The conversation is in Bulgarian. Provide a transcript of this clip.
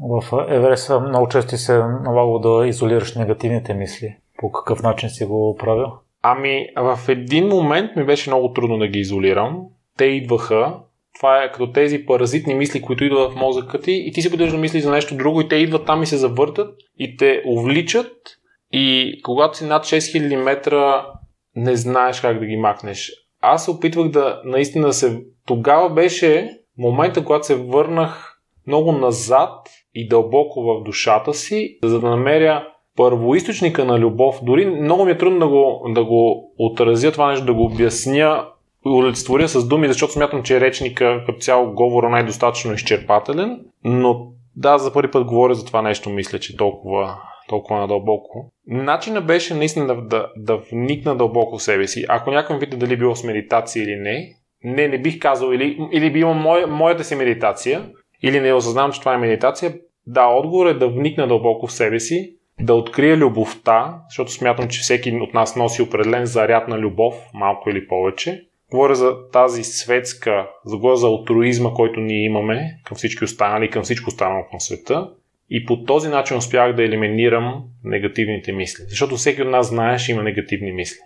В Еверест много често се налагало да изолираш негативните мисли. По какъв начин си го правил? Ами, в един момент ми беше много трудно да ги изолирам. Те идваха, това е като тези паразитни мисли, които идват в мозъка ти и ти си поддържаш да мислиш за нещо друго и те идват там и се завъртат и те увличат и когато си над 6000 метра не знаеш как да ги макнеш. Аз се опитвах да наистина се... Тогава беше момента, когато се върнах много назад и дълбоко в душата си, за да намеря първоисточника на любов. Дори много ми е трудно да го, да го отразя това нещо, да го обясня олицетворя с думи, защото смятам, че речника като цяло говора най-достатъчно изчерпателен, но да, за първи път говоря за това нещо, мисля, че толкова, толкова надълбоко. Начина беше наистина да, да, да вникна дълбоко в себе си. Ако някой пита дали било с медитация или не, не, не бих казал или, или би имал моя, моята си медитация, или не осъзнавам, че това е медитация. Да, отговор е да вникна дълбоко в себе си, да открия любовта, защото смятам, че всеки от нас носи определен заряд на любов, малко или повече, Говоря за тази светска, за, за алтруизма, който ние имаме към всички останали, към всичко останало към света. И по този начин успях да елиминирам негативните мисли. Защото всеки от нас знае, че има негативни мисли.